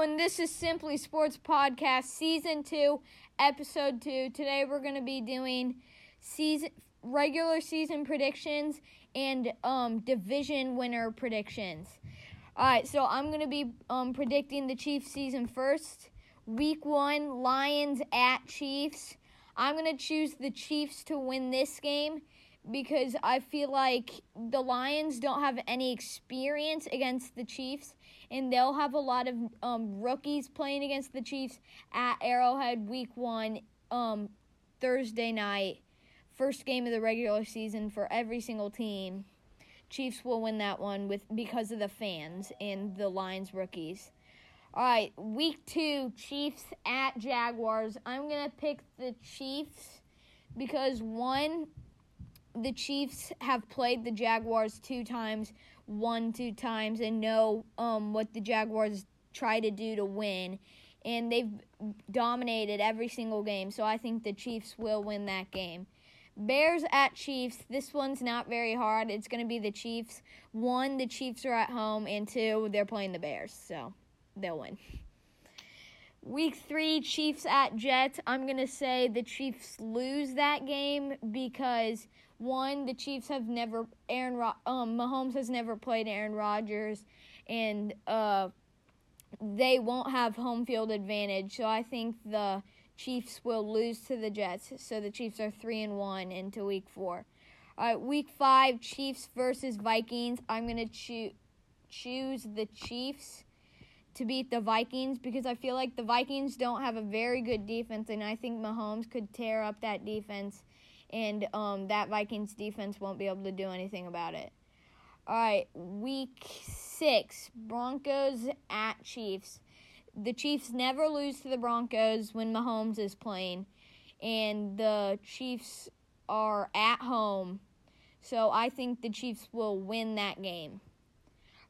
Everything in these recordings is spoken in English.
And this is Simply Sports Podcast, Season 2, Episode 2. Today we're going to be doing season regular season predictions and um, division winner predictions. All right, so I'm going to be um, predicting the Chiefs season first. Week 1, Lions at Chiefs. I'm going to choose the Chiefs to win this game because I feel like the Lions don't have any experience against the Chiefs, and they'll have a lot of um, rookies playing against the Chiefs at Arrowhead Week One, um, Thursday night, first game of the regular season for every single team. Chiefs will win that one with because of the fans and the Lions rookies. All right, week two, Chiefs at Jaguars. I'm gonna pick the Chiefs because one, the Chiefs have played the Jaguars two times, won two times, and know um, what the Jaguars try to do to win. And they've dominated every single game, so I think the Chiefs will win that game. Bears at Chiefs. This one's not very hard. It's going to be the Chiefs. One, the Chiefs are at home, and two, they're playing the Bears, so they'll win. Week three, Chiefs at Jets. I'm going to say the Chiefs lose that game because one, the Chiefs have never Aaron Ro- um Mahomes has never played Aaron Rodgers, and uh, they won't have home field advantage. So I think the Chiefs will lose to the Jets. So the Chiefs are three and one into Week four. All right, Week five, Chiefs versus Vikings. I'm gonna choo- choose the Chiefs to beat the Vikings because I feel like the Vikings don't have a very good defense, and I think Mahomes could tear up that defense and um, that Vikings defense won't be able to do anything about it. All right, week six Broncos at Chiefs. The Chiefs never lose to the Broncos when Mahomes is playing, and the Chiefs are at home. So I think the Chiefs will win that game.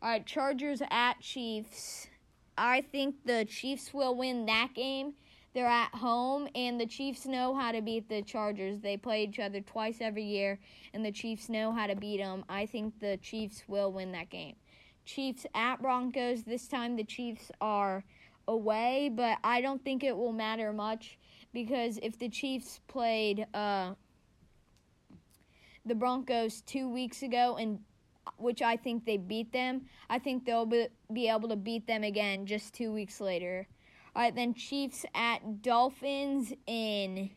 All right, Chargers at Chiefs. I think the Chiefs will win that game they're at home, and the Chiefs know how to beat the Chargers. They play each other twice every year, and the Chiefs know how to beat them. I think the Chiefs will win that game. Chiefs at Broncos. This time the Chiefs are away, but I don't think it will matter much because if the Chiefs played uh, the Broncos two weeks ago and which I think they beat them, I think they'll be, be able to beat them again just two weeks later. All right, then Chiefs at Dolphins in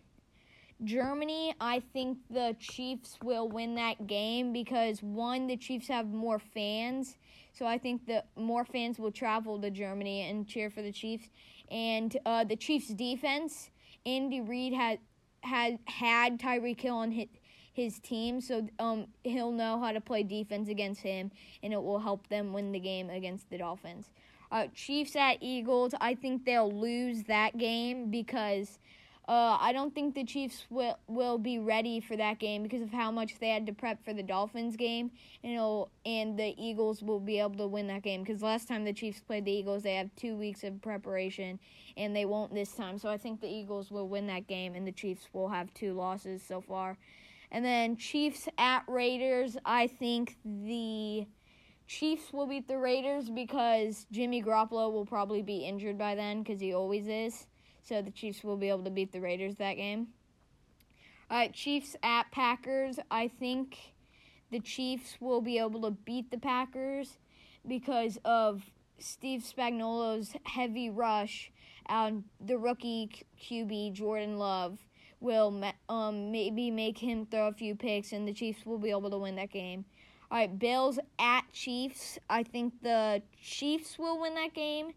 Germany. I think the Chiefs will win that game because one, the Chiefs have more fans, so I think the more fans will travel to Germany and cheer for the Chiefs. And uh, the Chiefs' defense, Andy Reid had had had Tyreek Hill on his, his team, so um, he'll know how to play defense against him, and it will help them win the game against the Dolphins. Uh, Chiefs at Eagles, I think they'll lose that game because uh, I don't think the Chiefs will will be ready for that game because of how much they had to prep for the Dolphins game, and and the Eagles will be able to win that game because last time the Chiefs played the Eagles, they have two weeks of preparation, and they won't this time. So I think the Eagles will win that game, and the Chiefs will have two losses so far. And then Chiefs at Raiders, I think the Chiefs will beat the Raiders because Jimmy Garoppolo will probably be injured by then because he always is. So the Chiefs will be able to beat the Raiders that game. All right, Chiefs at Packers. I think the Chiefs will be able to beat the Packers because of Steve Spagnuolo's heavy rush and the rookie QB Jordan Love will um, maybe make him throw a few picks, and the Chiefs will be able to win that game. All right, Bills at Chiefs. I think the Chiefs will win that game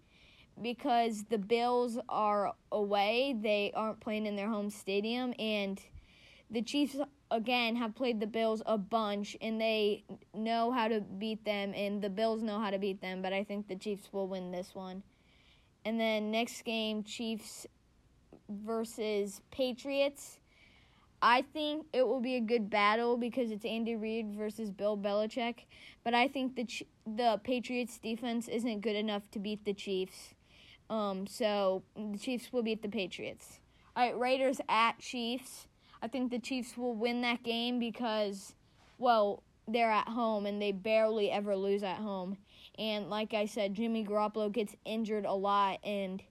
because the Bills are away. They aren't playing in their home stadium and the Chiefs again have played the Bills a bunch and they know how to beat them and the Bills know how to beat them, but I think the Chiefs will win this one. And then next game Chiefs versus Patriots. I think it will be a good battle because it's Andy Reid versus Bill Belichick, but I think the the Patriots defense isn't good enough to beat the Chiefs. Um, so the Chiefs will beat the Patriots. All right, Raiders at Chiefs. I think the Chiefs will win that game because, well, they're at home and they barely ever lose at home. And like I said, Jimmy Garoppolo gets injured a lot, and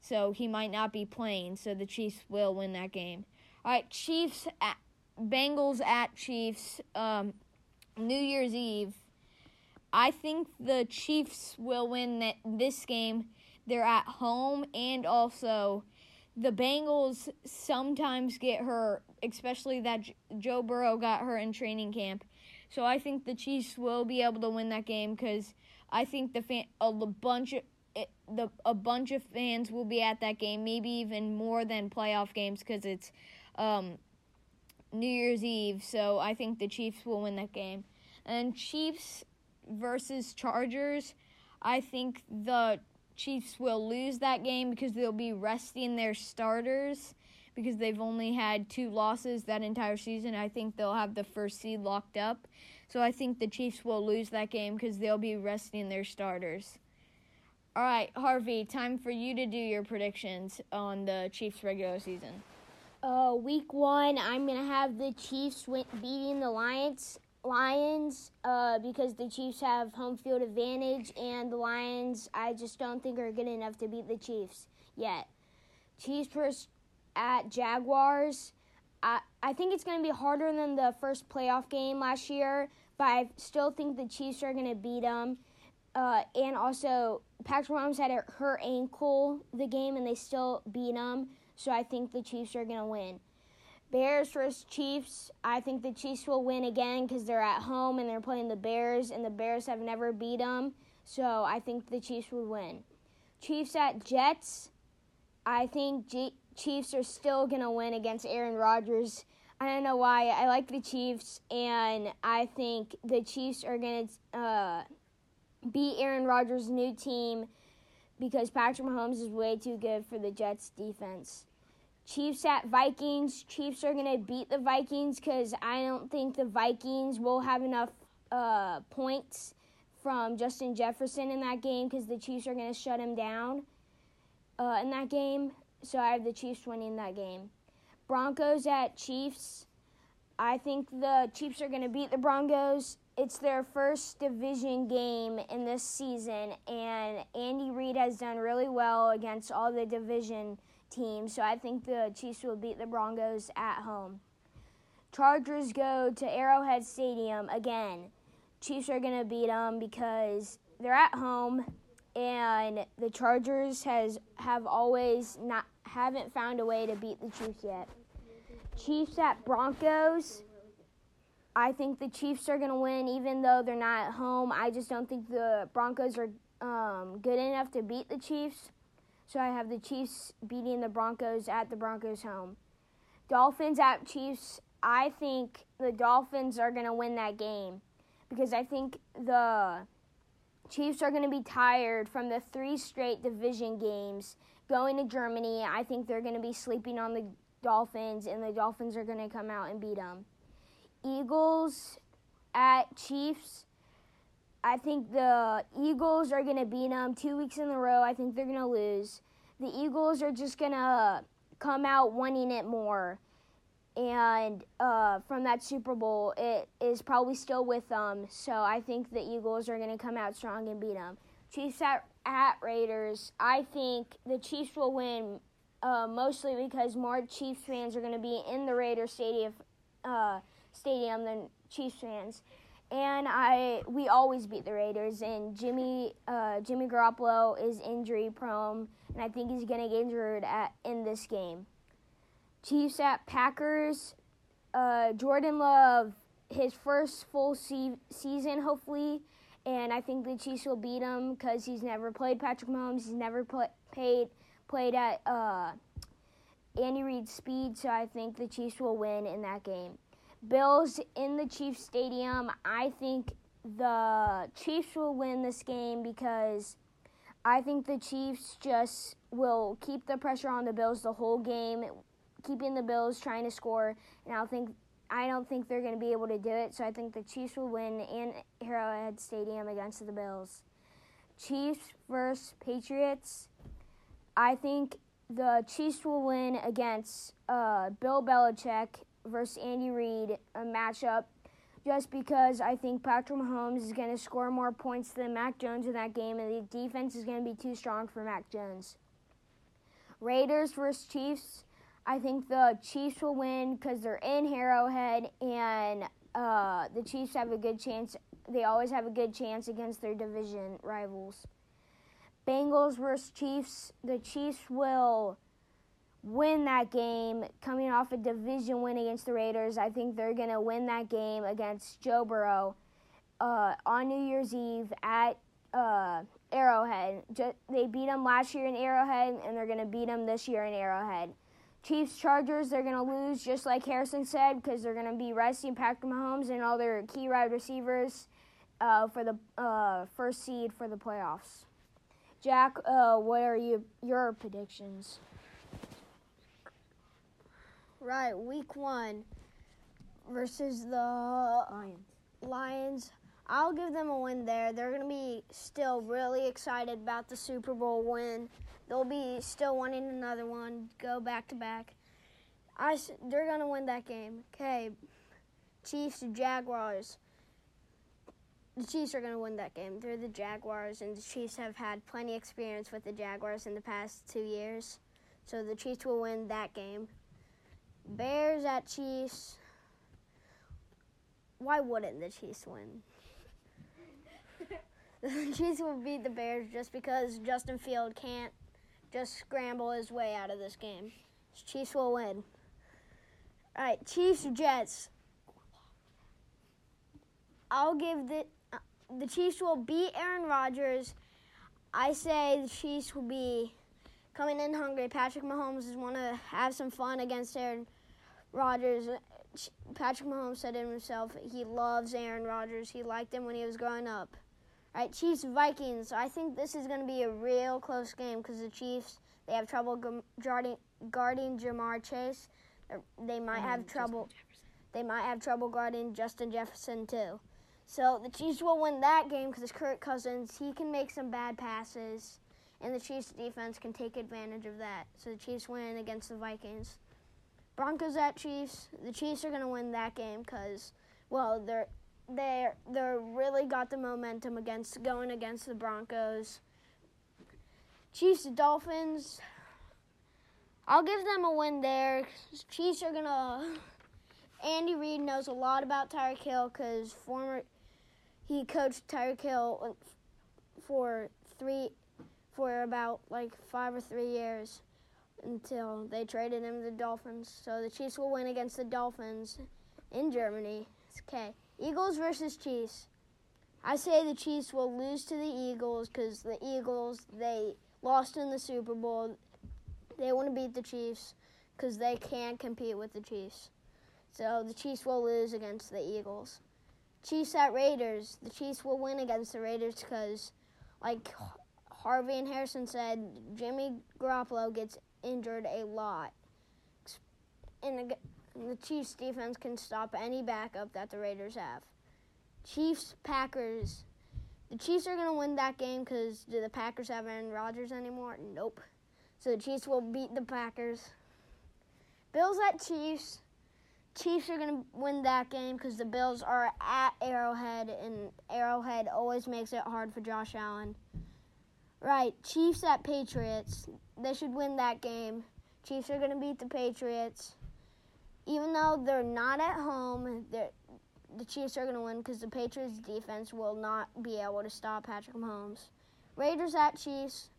so he might not be playing. So the Chiefs will win that game. All right, Chiefs at Bengals at Chiefs. Um, New Year's Eve. I think the Chiefs will win that, this game. They're at home, and also the Bengals sometimes get hurt, especially that Joe Burrow got hurt in training camp. So I think the Chiefs will be able to win that game because I think the fan, a bunch of it, the a bunch of fans will be at that game, maybe even more than playoff games because it's um, New Year's Eve. So I think the Chiefs will win that game. And Chiefs versus Chargers, I think the Chiefs will lose that game because they'll be resting their starters because they've only had two losses that entire season. I think they'll have the first seed locked up. So I think the Chiefs will lose that game because they'll be resting their starters. All right, Harvey, time for you to do your predictions on the Chiefs regular season. Uh, week one, I'm gonna have the Chiefs win- beating the Lions. Lions, uh, because the Chiefs have home field advantage, and the Lions, I just don't think are good enough to beat the Chiefs yet. Chiefs first at Jaguars. I I think it's gonna be harder than the first playoff game last year, but I still think the Chiefs are gonna beat them. Uh, and also, Patrick Mahomes had hurt ankle the game, and they still beat him. So I think the Chiefs are gonna win. Bears versus Chiefs. I think the Chiefs will win again because they're at home and they're playing the Bears, and the Bears have never beat them. So I think the Chiefs would win. Chiefs at Jets. I think G- Chiefs are still gonna win against Aaron Rodgers. I don't know why. I like the Chiefs, and I think the Chiefs are gonna uh, beat Aaron Rodgers' new team because Patrick Mahomes is way too good for the Jets defense. Chiefs at Vikings. Chiefs are going to beat the Vikings because I don't think the Vikings will have enough uh, points from Justin Jefferson in that game because the Chiefs are going to shut him down uh, in that game. So I have the Chiefs winning that game. Broncos at Chiefs. I think the Chiefs are going to beat the Broncos. It's their first division game in this season, and Andy Reid has done really well against all the division team, so I think the Chiefs will beat the Broncos at home. Chargers go to Arrowhead Stadium again. Chiefs are going to beat them because they're at home and the Chargers has have always not haven't found a way to beat the Chiefs yet. Chiefs at Broncos. I think the Chiefs are going to win even though they're not at home. I just don't think the Broncos are um, good enough to beat the Chiefs. So I have the Chiefs beating the Broncos at the Broncos home. Dolphins at Chiefs. I think the Dolphins are going to win that game because I think the Chiefs are going to be tired from the three straight division games going to Germany. I think they're going to be sleeping on the Dolphins, and the Dolphins are going to come out and beat them. Eagles at Chiefs. I think the Eagles are going to beat them two weeks in a row. I think they're going to lose. The Eagles are just going to come out wanting it more. And uh, from that Super Bowl, it is probably still with them. So I think the Eagles are going to come out strong and beat them. Chiefs at, at Raiders. I think the Chiefs will win uh, mostly because more Chiefs fans are going to be in the Raiders stadium, uh, stadium than Chiefs fans and I we always beat the Raiders. And Jimmy uh, Jimmy Garoppolo is injury prone, and I think he's gonna get injured at in this game. Chiefs at Packers. Uh, Jordan Love his first full se- season hopefully, and I think the Chiefs will beat him because he's never played Patrick Mahomes. He's never play, paid played at uh, Andy Reid's speed, so I think the Chiefs will win in that game. Bills in the Chiefs Stadium. I think the Chiefs will win this game because I think the Chiefs just will keep the pressure on the Bills the whole game, keeping the Bills trying to score. And I think I don't think they're going to be able to do it. So I think the Chiefs will win in Arrowhead Stadium against the Bills. Chiefs versus Patriots. I think the Chiefs will win against uh, Bill Belichick versus Andy Reid, a matchup just because I think Patrick Mahomes is going to score more points than Mac Jones in that game, and the defense is going to be too strong for Mac Jones. Raiders versus Chiefs. I think the Chiefs will win because they're in Arrowhead, and uh, the Chiefs have a good chance. They always have a good chance against their division rivals. Bengals versus Chiefs. The Chiefs will win that game coming off a division win against the Raiders. I think they're going to win that game against Joe Burrow uh, on New Year's Eve at uh, Arrowhead. Just, they beat them last year in Arrowhead, and they're going to beat them this year in Arrowhead. Chiefs Chargers, they're going to lose just like Harrison said because they're going to be resting Patrick Mahomes and all their key wide receivers uh, for the uh, first seed for the playoffs. Jack, uh, what are you, your predictions? Right, week one versus the Lions. Lions. I'll give them a win there. They're going to be still really excited about the Super Bowl win. They'll be still wanting another one, go back to back. I, they're going to win that game. Okay, Chiefs Jaguars. The Chiefs are going to win that game. They're the Jaguars, and the Chiefs have had plenty of experience with the Jaguars in the past two years. So the Chiefs will win that game. Bears at Chiefs. Why wouldn't the Chiefs win? the Chiefs will beat the Bears just because Justin Field can't just scramble his way out of this game. Chiefs will win. All right, Chiefs Jets. I'll give the uh, the Chiefs will beat Aaron Rodgers. I say the Chiefs will be coming in hungry. Patrick Mahomes is want to have some fun against Aaron Rodgers. Patrick Mahomes said it himself. He loves Aaron Rodgers. He liked him when he was growing up. All right, Chiefs Vikings. I think this is going to be a real close game because the Chiefs they have trouble guarding guarding Ja'Marr Chase. They might have mm, trouble. They might have trouble guarding Justin Jefferson too. So the Chiefs will win that game because Kirk Cousins he can make some bad passes and the Chiefs defense can take advantage of that. So the Chiefs win against the Vikings. Broncos at Chiefs. The Chiefs are going to win that game because, well, they're they're they're really got the momentum against going against the Broncos. Chiefs Dolphins. I'll give them a win there. Chiefs are gonna. Andy Reid knows a lot about Tyreek Hill because former he coached Tyreek Hill uh, for three for about like five or three years until they traded him to the Dolphins. So the Chiefs will win against the Dolphins in Germany. Okay. Eagles versus Chiefs. I say the Chiefs will lose to the Eagles because the Eagles they lost in the Super Bowl. They want to beat the Chiefs because they can't compete with the Chiefs. So the Chiefs will lose against the Eagles. Chiefs at Raiders. The Chiefs will win against the Raiders because, like Harvey and Harrison said, Jimmy Garoppolo gets injured a lot. And the, the Chiefs defense can stop any backup that the Raiders have. Chiefs Packers. The Chiefs are going to win that game because do the Packers have Aaron Rodgers anymore? Nope. So the Chiefs will beat the Packers. Bills at Chiefs. Chiefs are going to win that game because the Bills are at Arrowhead, and Arrowhead always makes it hard for Josh Allen. Right, Chiefs at Patriots. They should win that game. Chiefs are going to beat the Patriots. Even though they're not at home, the Chiefs are going to win because the Patriots defense will not be able to stop Patrick Mahomes. Raiders at Chiefs.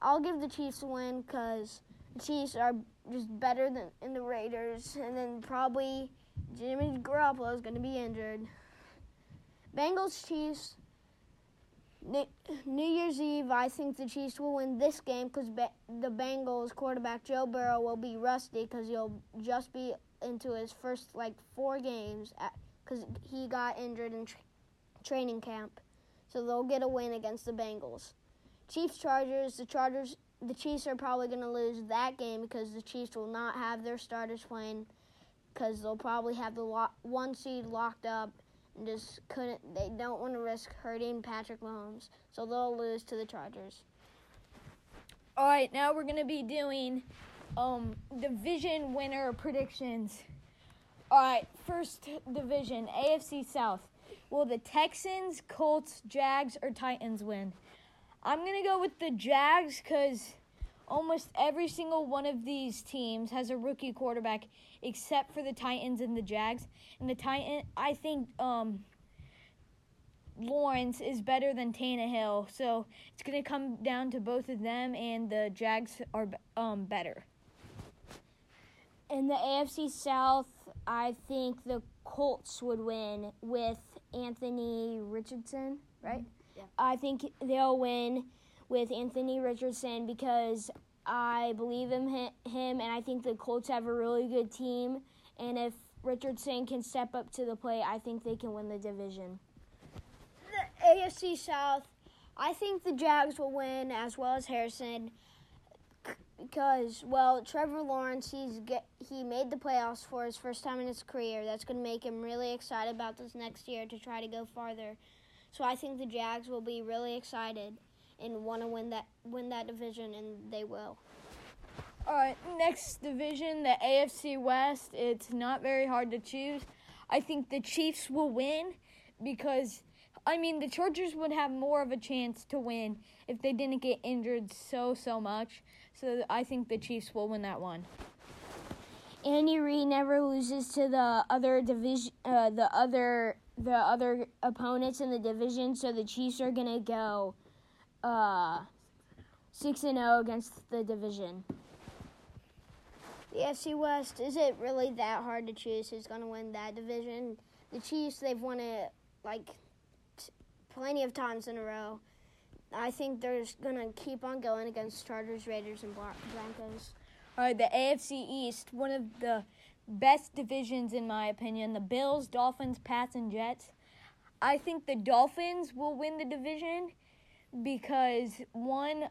I'll give the Chiefs a win because the Chiefs are just better than in the Raiders, and then probably Jimmy Garoppolo is going to be injured. Bengals Chiefs. New Year's Eve, I think the Chiefs will win this game because ba- the Bengals quarterback Joe Burrow will be rusty because he'll just be into his first like four games because he got injured in tra- training camp. So they'll get a win against the Bengals. Chiefs Chargers. The Chargers. The Chiefs are probably going to lose that game because the Chiefs will not have their starters playing because they'll probably have the lo- one seed locked up just couldn't. They don't want to risk hurting Patrick Mahomes, so they'll lose to the Chargers. All right, now we're gonna be doing um, division winner predictions. All right, first division, AFC South. Will the Texans, Colts, Jags, or Titans win? I'm to go with the Jags because almost every single one of these teams has a rookie quarterback except for the Titans and the Jags. And the Titan, I think um, Lawrence is better than Tannehill, so it's going to come down to both of them, and the Jags are um, better. In the AFC South, I think the Colts would win with Anthony Richardson, right? Yeah. I think they'll win with Anthony Richardson because I believe in hi- him, and I think the Colts have a really good team. And if Richardson can step up to the plate, I think they can win the division. The AFC South, I think the Jags will win as well as Harrison because well, Trevor Lawrence, he's get, he made the playoffs for his first time in his career. That's going to make him really excited about this next year to try to go farther. So I think the Jags will be really excited and want to win that win that division and they will. All right, next division, the AFC West. It's not very hard to choose. I think the Chiefs will win because, I mean, the Chargers would have more of a chance to win if they didn't get injured so, so much. So I think the Chiefs will win that one. Andy Reid never loses to the other division, uh, the other the other opponents in the division. So the Chiefs are gonna go uh, six and zero against the division. The AFC West, is it really that hard to choose who's going to win that division? The Chiefs, they've won it like t- plenty of times in a row. I think they're just going to keep on going against Chargers, Raiders, and Bron- Broncos. All right, the AFC East, one of the best divisions in my opinion. The Bills, Dolphins, Pats, and Jets. I think the Dolphins will win the division because one,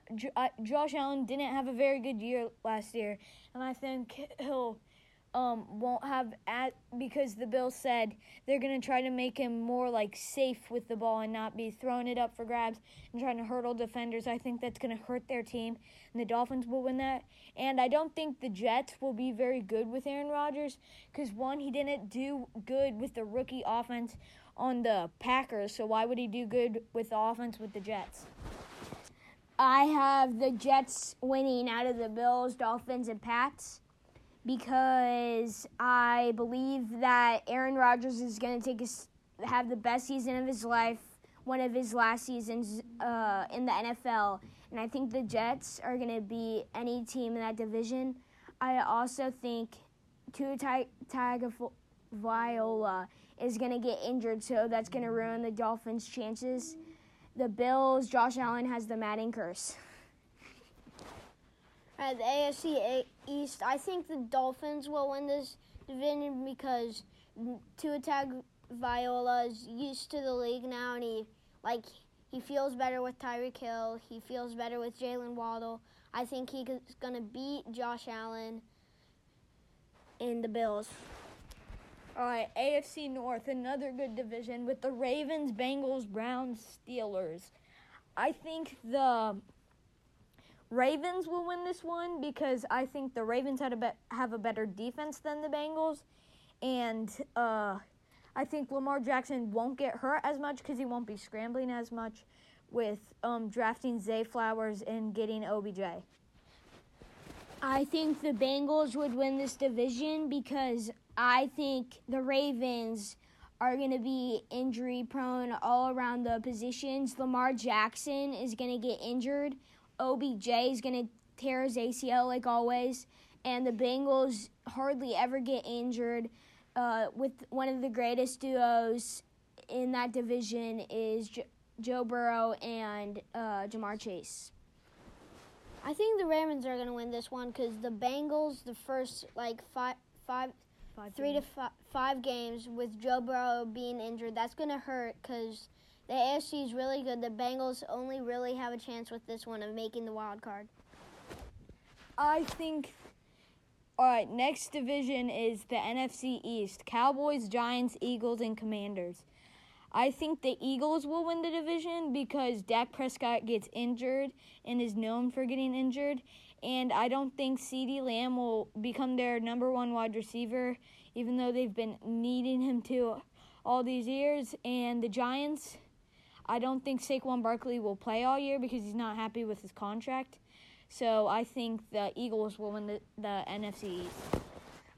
Josh Allen didn't have a very good year last year, and I think he'll um, won't have at because the Bills said they're gonna try to make him more like safe with the ball and not be throwing it up for grabs and trying to hurdle defenders. I think that's gonna hurt their team, and the Dolphins will win that. And I don't think the Jets will be very good with Aaron Rodgers because one, he didn't do good with the rookie offense on the Packers, so why would he do good with the offense with the Jets? I have the Jets winning out of the Bills, Dolphins, and Pats because I believe that Aaron Rodgers is going to take his, have the best season of his life, one of his last seasons uh, in the NFL, and I think the Jets are going to beat any team in that division. I also think Tua Tagovailoa is going to get injured, so that's going to ruin the Dolphins' chances. The Bills, Josh Allen has the Madden curse. At the AFC East, I think the Dolphins will win this division because Tua Tagovailoa is used to the league now, and he like he feels better with Tyreek Hill. He feels better with Jaylen Waddle. I think he's gonna beat Josh Allen in the Bills. All right, AFC North, another good division with the Ravens, Bengals, Browns, Steelers. I think the Ravens will win this one because I think the Ravens had a be- have a better defense than the Bengals, and uh, I think Lamar Jackson won't get hurt as much because he won't be scrambling as much with um, drafting Zay Flowers and getting OBJ. I think the Bengals would win this division because I think the Ravens are going to be injury prone all around the positions. Lamar Jackson is going to get injured. OBJ is going to tear his ACL like always. And the Bengals hardly ever get injured. Uh, with one of the greatest duos in that division is jo- Joe Burrow and uh, Ja'Marr Chase. I think the Ravens are gonna win this one because the Bengals, the first like five, five, Five three to fi- five games with Joe Burrow being injured, that's gonna hurt because the AFC is really good. The Bengals only really have a chance with this one of making the wild card. I think. All right, next division is the NFC East Cowboys, Giants, Eagles, and Commanders. I think the Eagles will win the division because Dak Prescott gets injured and is known for getting injured. And I don't think CeeDee Lamb will become their number one wide receiver, even though they've been needing him to all these years. And the Giants, I don't think Saquon Barkley will play all year because he's not happy with his contract. So I think the Eagles will win the, the NFC East.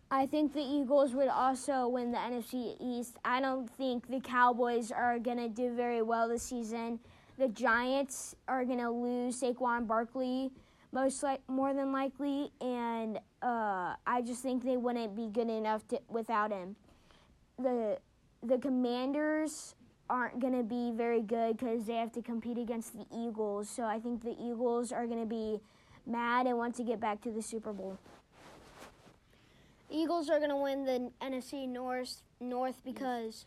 I think the Eagles would also win the NFC East. I don't think the Cowboys are going to do very well this season. The Giants are going to lose Saquon Barkley most like more than likely, and uh, I just think they wouldn't be good enough to, without him. The the Commanders aren't going to be very good because they have to compete against the Eagles. So I think the Eagles are going to be mad and want to get back to the Super Bowl. Eagles are going to win the NFC North North because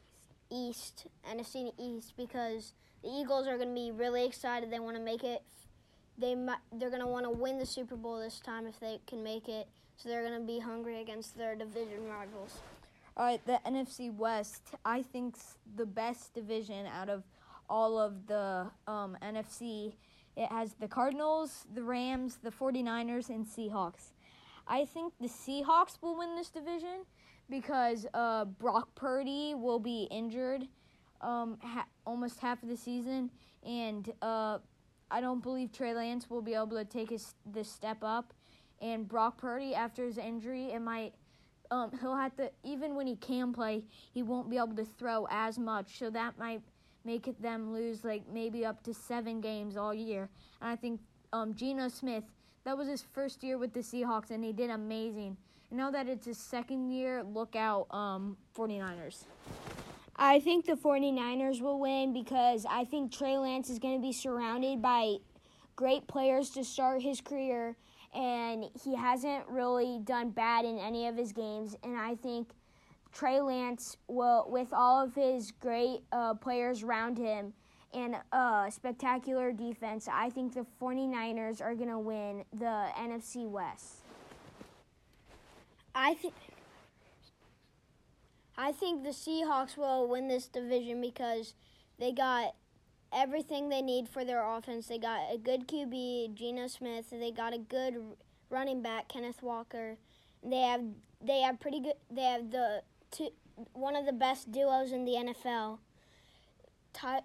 East NFC East because the Eagles are going to be really excited. They want to make it. They might, they're going to want to win the Super Bowl this time if they can make it. So they're going to be hungry against their division rivals. All right, the NFC West, I think's the best division out of all of the um, NFC. It has the Cardinals, the Rams, the 49ers, and Seahawks. I think the Seahawks will win this division because uh, Brock Purdy will be injured um, ha- almost half of the season, and uh, I don't believe Trey Lance will be able to take his this step up. And Brock Purdy, after his injury, it might um, he'll have to even when he can play, he won't be able to throw as much, so that might make them lose like maybe up to seven games all year. And I think um, Geno Smith that was his first year with the Seahawks, and he did amazing. And now that it's his second year, look out, um, 49ers. I think the 49ers will win because I think Trey Lance is going to be surrounded by great players to start his career, and he hasn't really done bad in any of his games. And I think Trey Lance will, with all of his great uh, players around him, and a spectacular defense, I think the 49ers are going to win the NFC West. I think I think the Seahawks will win this division because they got everything they need for their offense. They got a good QB, Geno Smith. They got a good running back, Kenneth Walker. They have they have pretty good. They have the two, one of the best duos in the NFL. Ty,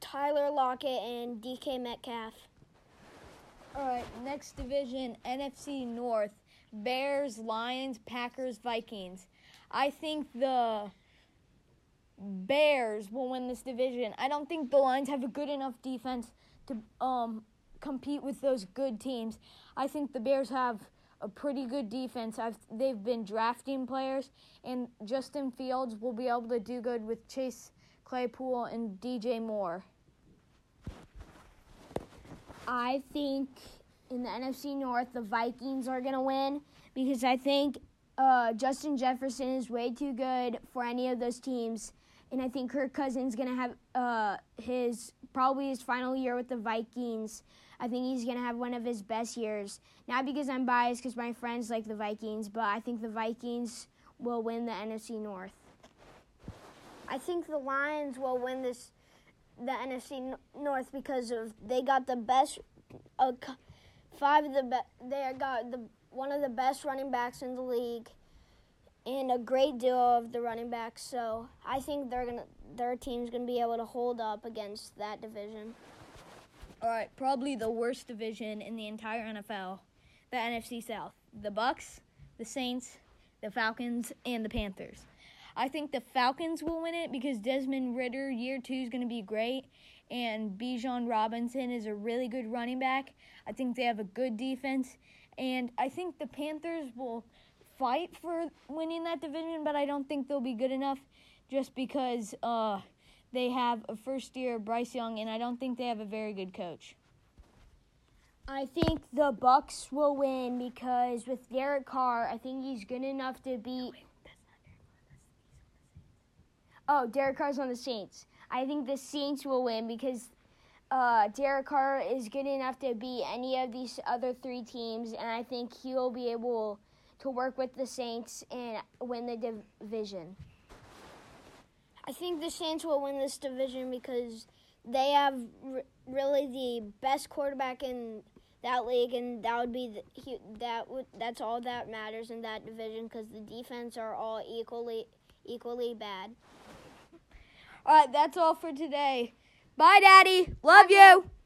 Tyler Lockett and DK Metcalf. All right, next division, NFC North. Bears, Lions, Packers, Vikings. I think the Bears will win this division. I don't think the Lions have a good enough defense to um, compete with those good teams. I think the Bears have a pretty good defense. I've, they've been drafting players, and Justin Fields will be able to do good with Chase Claypool and DJ Moore. I think in the NFC North, the Vikings are going to win because I think uh, Justin Jefferson is way too good for any of those teams. And I think Kirk Cousins to have uh, his probably his final year with the Vikings. I think he's to have one of his best years. Not because I'm biased, because my friends like the Vikings, but I think the Vikings will win the NFC North. I think the Lions will win this the NFC North because of they got the best uh, five of the be- they got the one of the best running backs in the league and a great duo of the running backs. So I think they're gonna their team's gonna be able to hold up against that division. All right, probably the worst division in the entire NFL, the NFC South. The Bucs, the Saints, the Falcons, and the Panthers. I think the Falcons will win it because Desmond Ridder year two is going to be great, and Bijan Robinson is a really good running back. I think they have a good defense, and I think the Panthers will fight for winning that division, but I don't think they'll be good enough just because uh, they have a first year Bryce Young, and I don't think they have a very good coach. I think the Bucs will win because with Derek Carr, I think he's good enough to beat. Oh, Derek Carr's on the Saints. I think the Saints will win because uh, Derek Carr is good enough to beat any of these other three teams, and I think he will be able to work with the Saints and win the division. I think the Saints will win this division because they have r- really the best quarterback in that league, and that would be the, he, that would that's all that matters in that division because the defense are all equally equally bad. All right, that's all for today. Bye, Daddy. Love you.